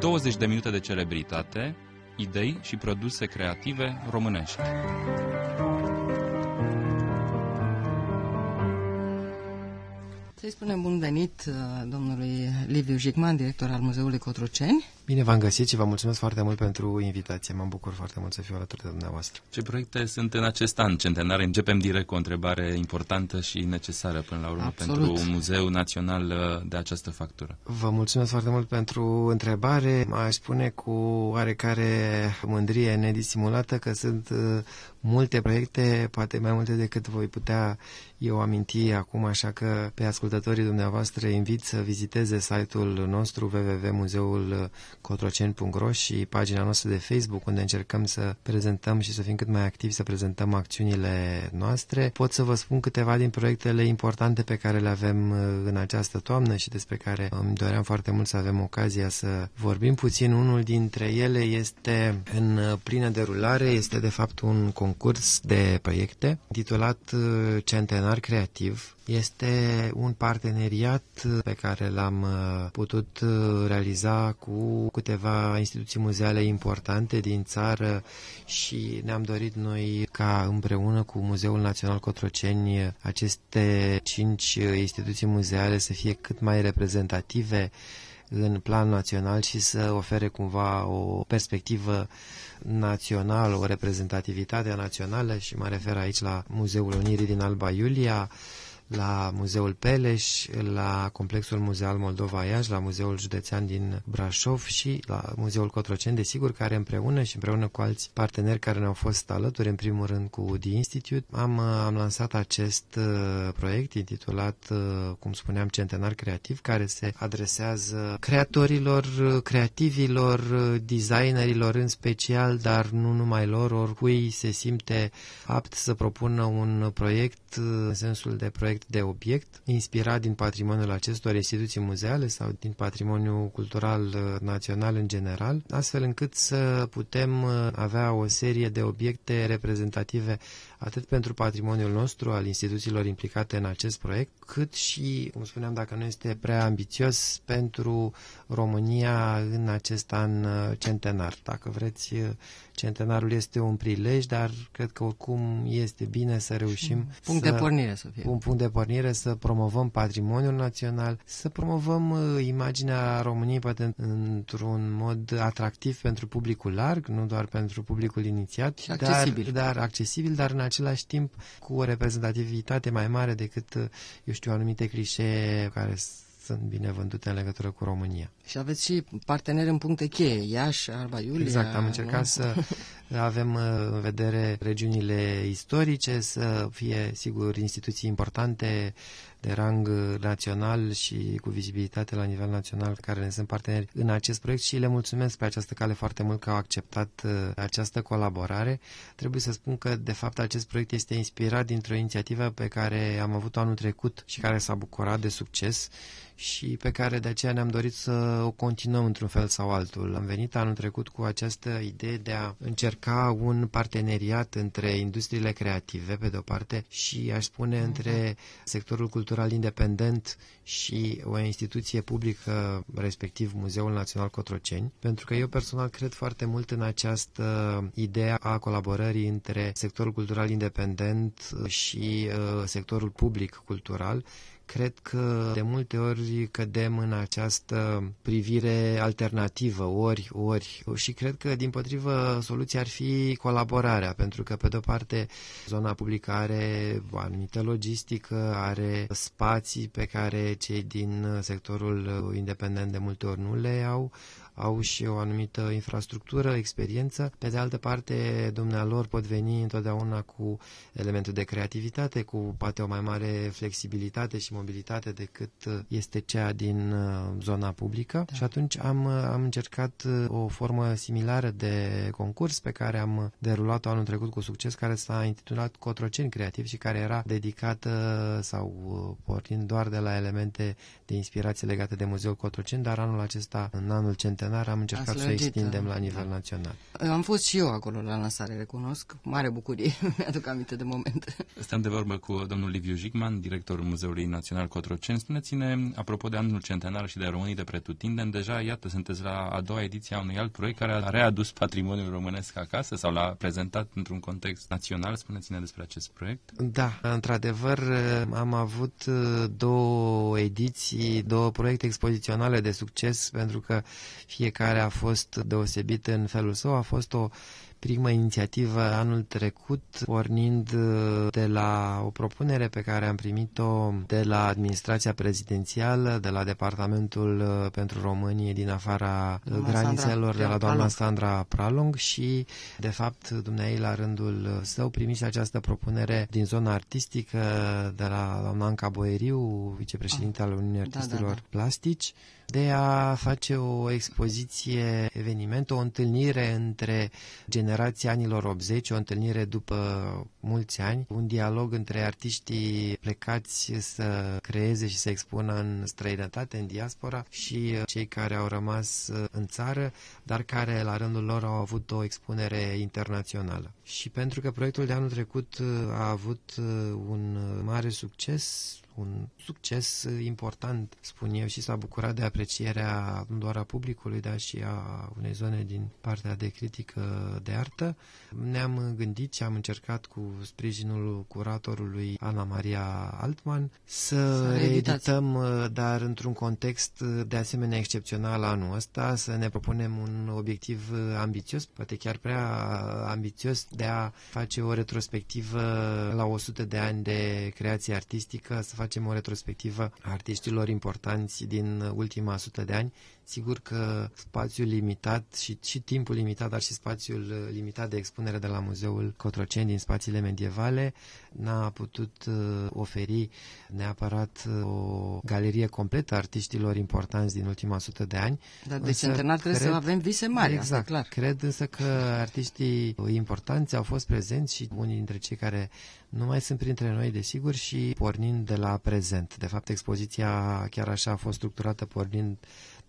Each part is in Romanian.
20 de minute de celebritate, idei și produse creative românești. Să-i spunem bun venit uh, domnului Liviu Jicman, director al Muzeului Cotroceni. Bine v-am găsit și vă mulțumesc foarte mult pentru invitație. Mă bucur foarte mult să fiu alături de dumneavoastră. Ce proiecte sunt în acest an centenar? Începem direct cu o întrebare importantă și necesară până la urmă Absolut. pentru un muzeu național uh, de această factură. Vă mulțumesc foarte mult pentru întrebare. Aș spune cu oarecare mândrie nedisimulată că sunt uh, multe proiecte, poate mai multe decât voi putea eu aminti acum, așa că pe ascultătorii dumneavoastră invit să viziteze site-ul nostru www.muzeul cotroceni.ro și pagina noastră de Facebook, unde încercăm să prezentăm și să fim cât mai activi să prezentăm acțiunile noastre. Pot să vă spun câteva din proiectele importante pe care le avem uh, în această toamnă și despre care îmi doream foarte mult să avem ocazia să vorbim puțin. Unul dintre ele este în plină derulare, este de fapt un concurs de proiecte titulat uh, Centenar Creativ este un parteneriat pe care l-am uh, putut uh, realiza cu câteva instituții muzeale importante din țară și ne-am dorit noi ca împreună cu Muzeul Național Cotroceni aceste cinci instituții muzeale să fie cât mai reprezentative în plan național și să ofere cumva o perspectivă națională, o reprezentativitate națională și mă refer aici la Muzeul Unirii din Alba Iulia, la Muzeul Peleș, la Complexul Muzeal Moldova Iași, la Muzeul Județean din Brașov și la Muzeul Cotroceni, desigur, care împreună și împreună cu alți parteneri care ne-au fost alături, în primul rând cu The Institute, am, am lansat acest uh, proiect intitulat, uh, cum spuneam, Centenar Creativ, care se adresează creatorilor, creativilor, designerilor în special, dar nu numai lor, oricui se simte apt să propună un proiect în sensul de proiect de obiect, inspirat din patrimoniul acestor instituții muzeale sau din patrimoniul cultural uh, național în general, astfel încât să putem uh, avea o serie de obiecte reprezentative atât pentru patrimoniul nostru al instituțiilor implicate în acest proiect, cât și, cum spuneam, dacă nu este prea ambițios, pentru România în acest an uh, centenar. Dacă vreți, centenarul este un prilej, dar cred că oricum este bine să reușim punct să, de pornire să fie. Un punct de pornire să promovăm patrimoniul național, să promovăm uh, imaginea României poate într-un mod atractiv pentru publicul larg, nu doar pentru publicul inițiat, și accesibil. Dar, dar accesibil, dar în același timp cu o reprezentativitate mai mare decât, uh, eu știu, anumite clișee care sunt bine vândute în legătură cu România. Și aveți și parteneri în puncte cheie, Iași, Arba Iulia. Exact, am încercat nu? să avem uh, în vedere regiunile istorice, să fie, sigur, instituții importante de rang național și cu vizibilitate la nivel național care ne sunt parteneri în acest proiect și le mulțumesc pe această cale foarte mult că au acceptat uh, această colaborare. Trebuie să spun că, de fapt, acest proiect este inspirat dintr-o inițiativă pe care am avut-o anul trecut și care s-a bucurat de succes și pe care de aceea ne-am dorit să o continuăm într-un fel sau altul. Am venit anul trecut cu această idee de a încerca un parteneriat între industriile creative, pe de-o parte, și, aș spune, mm-hmm. între sectorul cultural independent și o instituție publică, respectiv Muzeul Național Cotroceni, pentru că eu personal cred foarte mult în această idee a colaborării între sectorul cultural independent și uh, sectorul public cultural, Cred că de multe ori cădem în această privire alternativă, ori, ori. Și cred că, din potrivă, soluția ar fi colaborarea, pentru că, pe de-o parte, zona publică are o anumită logistică, are spații pe care cei din sectorul independent de multe ori nu le au, au și o anumită infrastructură, experiență. Pe de altă parte, dumnealor pot veni întotdeauna cu elemente de creativitate, cu poate o mai mare flexibilitate și mobilitate decât este cea din uh, zona publică. Da. Și atunci am, uh, am încercat uh, o formă similară de concurs pe care am derulat-o anul trecut cu succes, care s-a intitulat Cotroceni Creativ și care era dedicată sau pornind doar de la elemente de inspirație legate de Muzeul Cotroceni, dar anul acesta, în anul centenar, centenar am încercat să o extindem la nivel da. național. Am fost și eu acolo la lansare, recunosc. Mare bucurie, mi-aduc aminte de moment. Stăm de vorbă cu domnul Liviu Jigman, directorul Muzeului Național Cotroceni. Spuneți-ne, apropo de anul centenar și de românii de pretutindeni, deja, iată, sunteți la a doua ediție a unui alt proiect care a readus patrimoniul românesc acasă sau l-a prezentat într-un context național. Spuneți-ne despre acest proiect. Da, într-adevăr, am avut uh, două ediții, două proiecte expoziționale de succes, pentru că fiecare a fost deosebit în felul său. A fost o primă inițiativă anul trecut, pornind uh, de la o propunere pe care am primit-o de la administrația prezidențială, de la Departamentul uh, pentru Românie din afara uh, doamna granițelor, Sandra, de la doamna Sandra Pralong și, de fapt, dumneai la rândul său primise această propunere din zona artistică de la doamna Anca Boeriu, vicepreședinte al Uniunii Artistilor da, da, da. Plastici, de a face o expoziție, eveniment, o întâlnire între generația anilor 80, o întâlnire după mulți ani, un dialog între artiștii plecați să creeze și să expună în străinătate, în diaspora și cei care au rămas în țară, dar care la rândul lor au avut o expunere internațională. Și pentru că proiectul de anul trecut a avut un mare succes, un succes important, spun eu, și s-a bucurat de aprecierea nu doar a publicului, dar și a unei zone din partea de critică de artă. Ne-am gândit și am încercat cu sprijinul curatorului Ana Maria Altman să reedităm, dar într-un context de asemenea excepțional anul ăsta, să ne propunem un obiectiv ambițios, poate chiar prea ambițios, de a face o retrospectivă la 100 de ani de creație artistică, să facem o retrospectivă a artiștilor importanți din ultima sută de ani Sigur că spațiul limitat și, și timpul limitat, dar și spațiul uh, limitat de expunere de la Muzeul Cotroceni din spațiile medievale n-a putut uh, oferi neapărat uh, o galerie completă a artiștilor importanți din ultima sută de ani. Dar de centenar trebuie cred, să avem vise mari, exact, asta clar. Cred însă că artiștii importanți au fost prezenți și unii dintre cei care nu mai sunt printre noi, desigur, și pornind de la prezent. De fapt, expoziția chiar așa a fost structurată pornind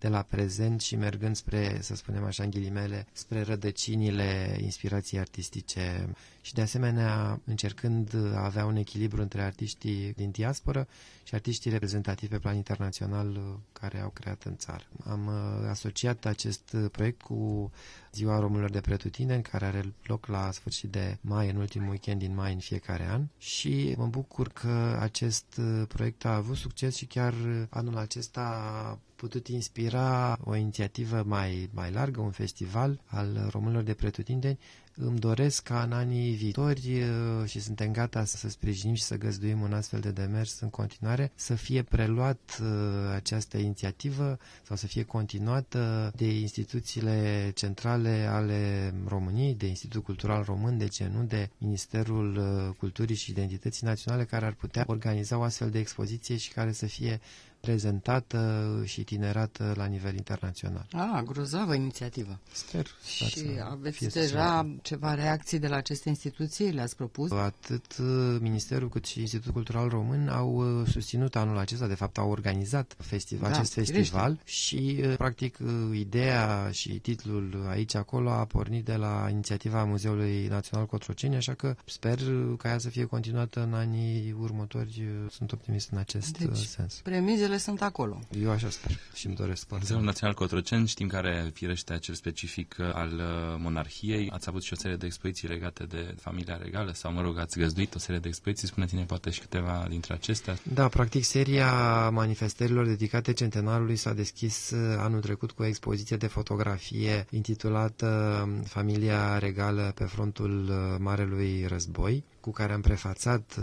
de la prezent și mergând spre, să spunem așa în ghilimele, spre rădăcinile inspirației artistice și de asemenea încercând a avea un echilibru între artiștii din diasporă și artiștii reprezentativi pe plan internațional uh, care au creat în țară. Am uh, asociat acest proiect cu Ziua Românilor de Pretutindeni, care are loc la sfârșit de mai, în ultimul weekend din mai în fiecare an și mă bucur că acest uh, proiect a avut succes și chiar anul acesta a putut inspira o inițiativă mai, mai largă, un festival al românilor de pretutindeni. Îmi doresc ca în anii viitori uh, și suntem gata să sprijinim și să găzduim un astfel de demers în continuare, să fie preluat uh, această inițiativă sau să fie continuată de instituțiile centrale ale României, de Institutul Cultural Român, de ce nu de Ministerul uh, Culturii și Identității Naționale, care ar putea organiza o astfel de expoziție și care să fie prezentată și tinerată la nivel internațional. Ah, grozavă inițiativă. Sper. Și aveți deja ceva reacții de la aceste instituții? Le-ați propus? Atât uh, Ministerul cât și Institutul Cultural Român au uh, susținut anul acesta, de fapt au organizat festival, da, acest festival și uh, practic ideea și titlul aici acolo a pornit de la inițiativa Muzeului Național Cotroceni, așa că sper ca ea să fie continuată în anii următori. Sunt optimist în acest deci, sens. Premizele ele sunt acolo. Eu așa sper și îmi doresc. Muzeul Național Cotroceni, știm care firește acel specific al uh, monarhiei. Ați avut și o serie de expoziții legate de familia regală sau, mă rog, ați găzduit o serie de expoziții. Spuneți-ne poate și câteva dintre acestea. Da, practic seria manifestărilor dedicate centenarului s-a deschis uh, anul trecut cu o expoziție de fotografie intitulată um, Familia regală pe frontul uh, Marelui Război, cu care am prefațat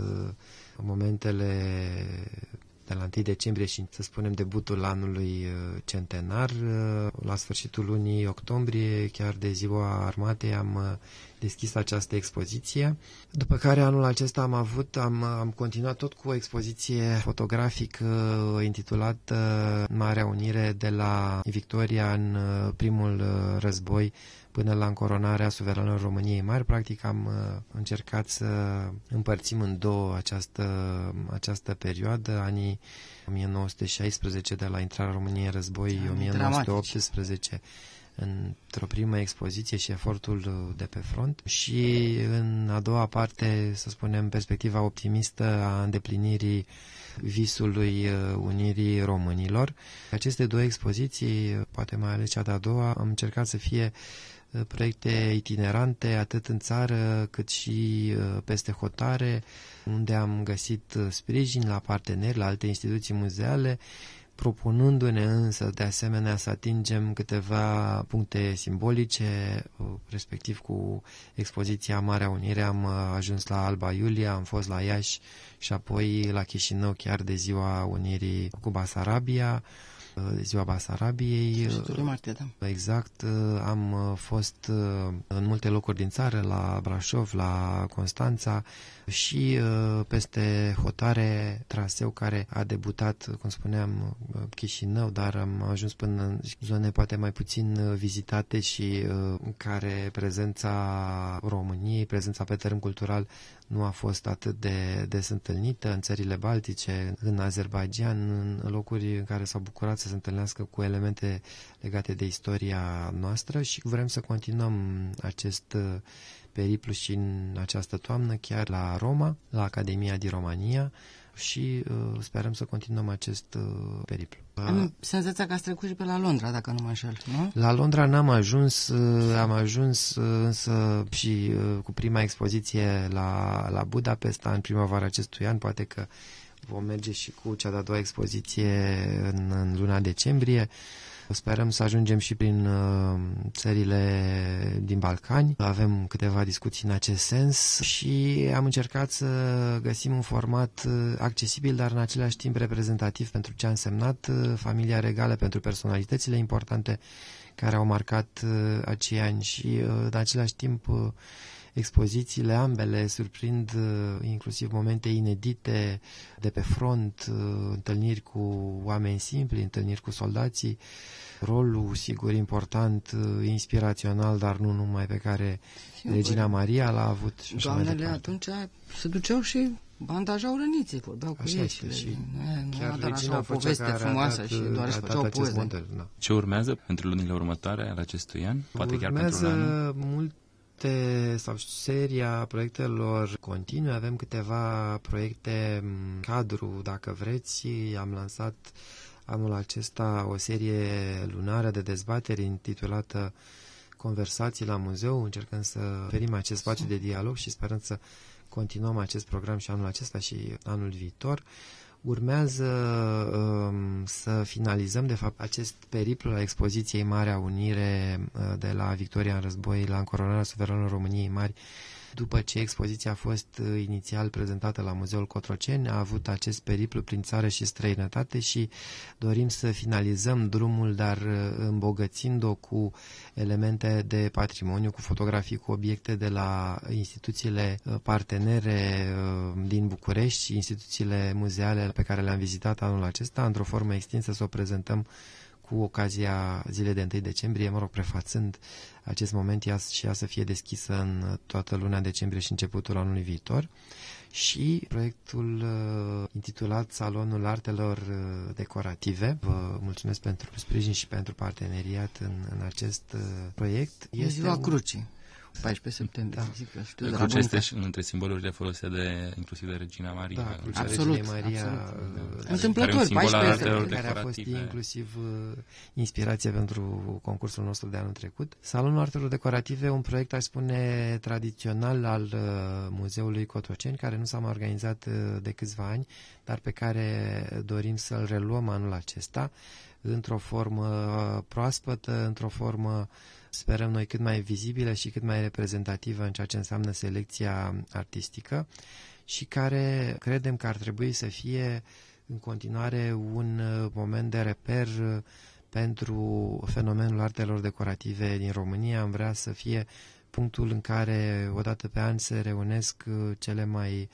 momentele de la 1 decembrie și, să spunem, debutul anului uh, centenar. Uh, la sfârșitul lunii octombrie, chiar de ziua armatei, am uh, deschis această expoziție. După care anul acesta am avut, am, am continuat tot cu o expoziție fotografică intitulată Marea Unire de la Victoria în primul război până la încoronarea suverană României Mari. Practic am uh, încercat să împărțim în două această, această perioadă, anii 1916 de la intrarea României în război, 1918 într-o primă expoziție și efortul de pe front și în a doua parte, să spunem, perspectiva optimistă a îndeplinirii visului unirii românilor. Aceste două expoziții, poate mai ales cea de-a doua, am încercat să fie proiecte itinerante atât în țară cât și peste hotare, unde am găsit sprijin la parteneri, la alte instituții muzeale propunându-ne însă de asemenea să atingem câteva puncte simbolice, uh, respectiv cu expoziția Marea Unire. Am uh, ajuns la Alba Iulia, am fost la Iași și apoi la Chișinău chiar de ziua Unirii cu Basarabia, ziua Basarabiei. Marte, da. Exact. Am fost în multe locuri din țară, la Brașov, la Constanța și peste hotare traseu care a debutat, cum spuneam, Chișinău, dar am ajuns până în zone poate mai puțin vizitate și în care prezența României, prezența pe teren cultural nu a fost atât de des întâlnită în țările baltice, în Azerbaijan, în locuri în care s-au bucurat să se întâlnească cu elemente legate de istoria noastră și vrem să continuăm acest uh, periplu și în această toamnă chiar la Roma, la Academia din România și uh, sperăm să continuăm acest uh, periplu. Am senzația că ați trecut și pe la Londra, dacă nu mă înșel, nu? La Londra n-am ajuns, uh, am ajuns uh, însă și uh, cu prima expoziție la, la Budapesta în primăvara acestui an, poate că vom merge și cu cea de-a doua expoziție în, în luna decembrie. Sperăm să ajungem și prin uh, țările din Balcani. Avem câteva discuții în acest sens și am încercat să găsim un format uh, accesibil, dar în același timp reprezentativ pentru ce a însemnat uh, familia regală, pentru personalitățile importante care au marcat acei ani și în același timp expozițiile ambele surprind inclusiv momente inedite de pe front, întâlniri cu oameni simpli, întâlniri cu soldații, rolul, sigur, important, uh, inspirațional, dar nu numai pe care sigur. Regina Maria l-a avut și așa Doamnele atunci se duceau și bandajau răniții, vorbeau cu ei și, și nu chiar doar așa o poveste frumoasă dat, și doar își făceau poze. Model, da. Ce urmează pentru lunile următoare ale acestui an? Poate urmează chiar pentru un an? Multe sau seria proiectelor continue. Avem câteva proiecte cadru, dacă vreți. Am lansat anul acesta o serie lunară de dezbateri intitulată Conversații la muzeu. Încercăm să oferim acest spațiu de dialog și sperăm să continuăm acest program și anul acesta și anul viitor. Urmează um, să finalizăm, de fapt, acest periplu la expoziției Marea Unire uh, de la Victoria în război la încoronarea suverană României Mari după ce expoziția a fost uh, inițial prezentată la Muzeul Cotroceni, a avut acest periplu prin țară și străinătate și dorim să finalizăm drumul, dar uh, îmbogățind-o cu elemente de patrimoniu, cu fotografii, cu obiecte de la instituțiile uh, partenere din București și instituțiile muzeale pe care le-am vizitat anul acesta, într-o formă extinsă să o prezentăm cu ocazia zilei de 1 decembrie, mă rog, prefațând acest moment ea, și ea să fie deschisă în toată luna decembrie și începutul anului viitor și proiectul uh, intitulat Salonul Artelor uh, Decorative. Vă mulțumesc pentru sprijin și pentru parteneriat în, în acest uh, proiect. Este ziua un... Crucii. 14 septembrie. Da. Zic, știu, de Crucea este și între simbolurile folosite de, inclusiv de Regina Maria. Da, Crucea absolut, Reginei Maria. Absolut. Uh, Întâmplător, 14 septembrie. Care a fost inclusiv uh, inspirație pentru concursul nostru de anul trecut. Salonul Artelor Decorative, un proiect, aș spune, tradițional al uh, Muzeului Cotroceni, care nu s-a mai organizat uh, de câțiva ani, dar pe care dorim să-l reluăm anul acesta într-o formă proaspătă, într-o formă sperăm noi cât mai vizibilă și cât mai reprezentativă în ceea ce înseamnă selecția artistică și care credem că ar trebui să fie în continuare un uh, moment de reper uh, pentru fenomenul artelor decorative din România. Am vrea să fie punctul în care odată pe an se reunesc uh, cele mai,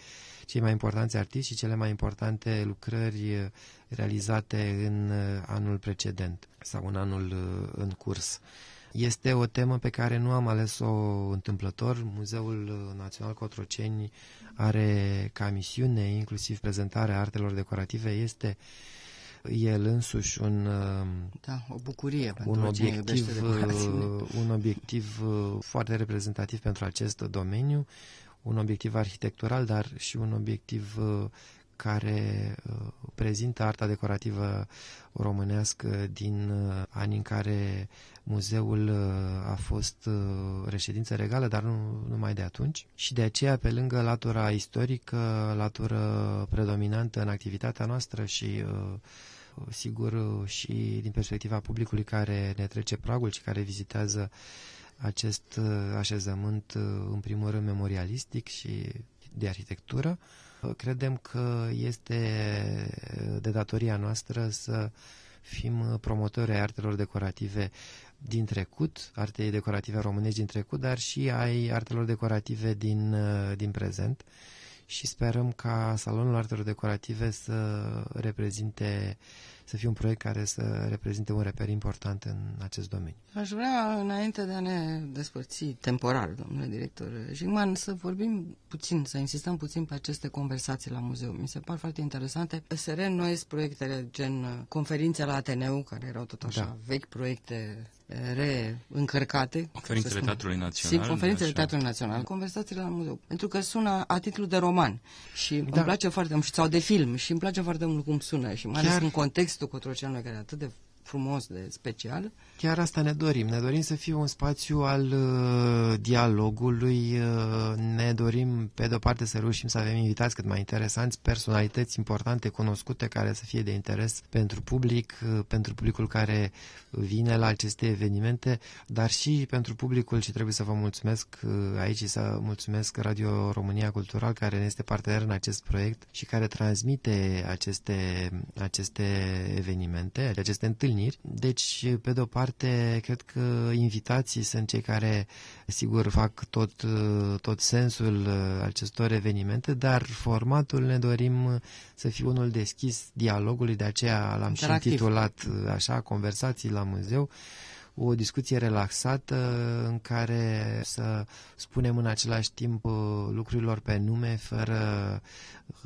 cei mai importanți artiști și cele mai importante lucrări realizate în anul precedent sau în anul în curs. Este o temă pe care nu am ales-o întâmplător. Muzeul Național Cotroceni are ca misiune, inclusiv prezentarea artelor decorative, este el însuși un, da, o bucurie un obiectiv, un obiectiv foarte reprezentativ pentru acest domeniu, un obiectiv arhitectural, dar și un obiectiv care prezintă arta decorativă românească din anii în care Muzeul uh, a fost uh, reședință regală, dar nu numai de atunci. Și de aceea, pe lângă latura istorică, latură predominantă în activitatea noastră și uh, sigur și din perspectiva publicului care ne trece pragul și care vizitează acest așezământ, în primul rând, memorialistic și de arhitectură, credem că este de datoria noastră să fim promotori ai artelor decorative din trecut, arte decorative românești din trecut, dar și ai artelor decorative din, uh, din prezent. Și sperăm ca Salonul Artelor Decorative să reprezinte să fie un proiect care să reprezinte un reper important în acest domeniu. Aș vrea, înainte de a ne despărți temporar, domnule director Jigman, să vorbim puțin, să insistăm puțin pe aceste conversații la muzeu. Mi se par foarte interesante. Se reînnoiesc proiectele gen conferințe la Ateneu, care erau tot așa da. vechi proiecte reîncărcate. Conferințele Teatrului Național. Sim, conferințele Teatrului Național, conversațiile la muzeu. Pentru că sună a titlu de roman și da. îmi place foarte mult, sau de film, și îmi place foarte mult cum sună și mai ales în contextul Cotroceanului, care e atât de frumos, de special. Chiar asta ne dorim. Ne dorim să fie un spațiu al uh, dialogului. Uh, ne dorim, pe de-o parte, să reușim să avem invitați cât mai interesanți, personalități importante, cunoscute, care să fie de interes pentru public, uh, pentru publicul care vine la aceste evenimente, dar și pentru publicul și trebuie să vă mulțumesc uh, aici și să mulțumesc Radio România Cultural, care ne este partener în acest proiect și care transmite aceste, aceste evenimente, aceste întâlniri. Deci, pe de-o parte, cred că invitații sunt cei care, sigur, fac tot, tot sensul acestor evenimente, dar formatul ne dorim să fie unul deschis dialogului, de aceea l-am și intitulat așa, conversații la muzeu, o discuție relaxată în care să spunem în același timp lucrurilor pe nume, fără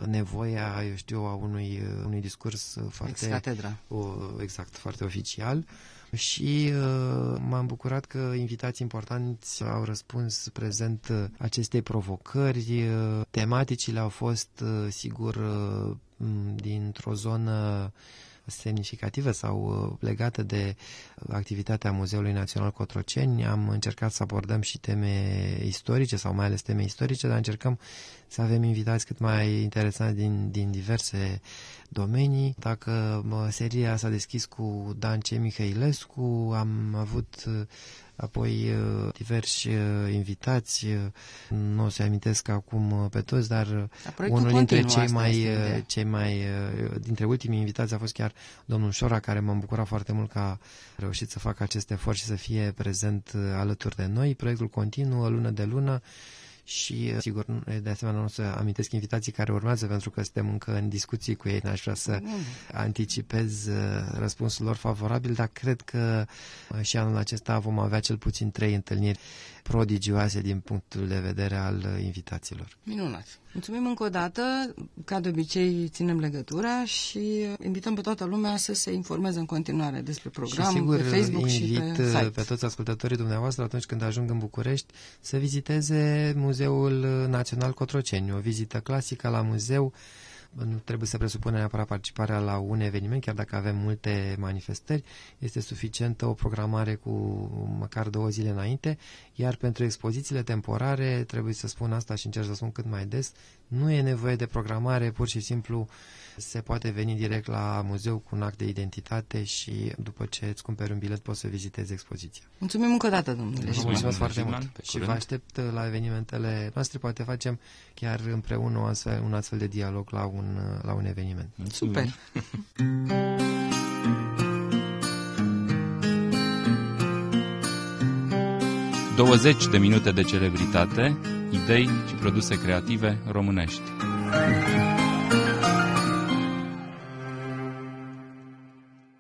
nevoia, eu știu, a unui, unui discurs foarte... O, exact, foarte oficial și uh, m-am bucurat că invitații importanți au răspuns prezent uh, acestei provocări. Uh, tematicile au fost, uh, sigur, uh, dintr-o zonă semnificativă sau uh, legată de activitatea Muzeului Național Cotroceni. Am încercat să abordăm și teme istorice sau mai ales teme istorice, dar încercăm să avem invitați cât mai interesanți din, din diverse domenii. Dacă seria s-a deschis cu Dan C. Mihailescu, am avut uh, apoi uh, diversi uh, invitați, nu o să amintesc acum pe toți, dar unul dintre cei mai, cei mai, dintre ultimii invitați a fost chiar domnul Șora, care m-am bucurat foarte mult că a reușit să facă acest efort și să fie prezent alături de noi. Proiectul continuă lună de lună și, uh, sigur, de asemenea nu o să amintesc invitații care urmează, pentru că suntem încă în discuții cu ei, n-aș vrea să anticipez uh, răspunsul lor favorabil, dar cred că uh, și anul acesta vom avea cel puțin trei întâlniri prodigioase din punctul de vedere al invitațiilor. Minunat! Mulțumim încă o dată, ca de obicei ținem legătura și invităm pe toată lumea să se informeze în continuare despre program și sigur, pe Facebook invit și pe site. pe toți ascultătorii dumneavoastră atunci când ajung în București să viziteze Muzeul Național Cotroceni, o vizită clasică la muzeu nu trebuie să presupune neapărat participarea la un eveniment, chiar dacă avem multe manifestări, este suficientă o programare cu măcar două zile înainte, iar pentru expozițiile temporare, trebuie să spun asta și încerc să spun cât mai des, nu e nevoie de programare, pur și simplu se poate veni direct la muzeu cu un act de identitate și după ce îți cumperi un bilet poți să vizitezi expoziția. Mulțumim încă o dată, domnule. Mulțumesc, mulțumesc foarte mult și vă aștept la evenimentele noastre, poate facem chiar împreună un astfel, un astfel de dialog la un, la un eveniment. Super! 20 de minute de celebritate, idei și produse creative românești.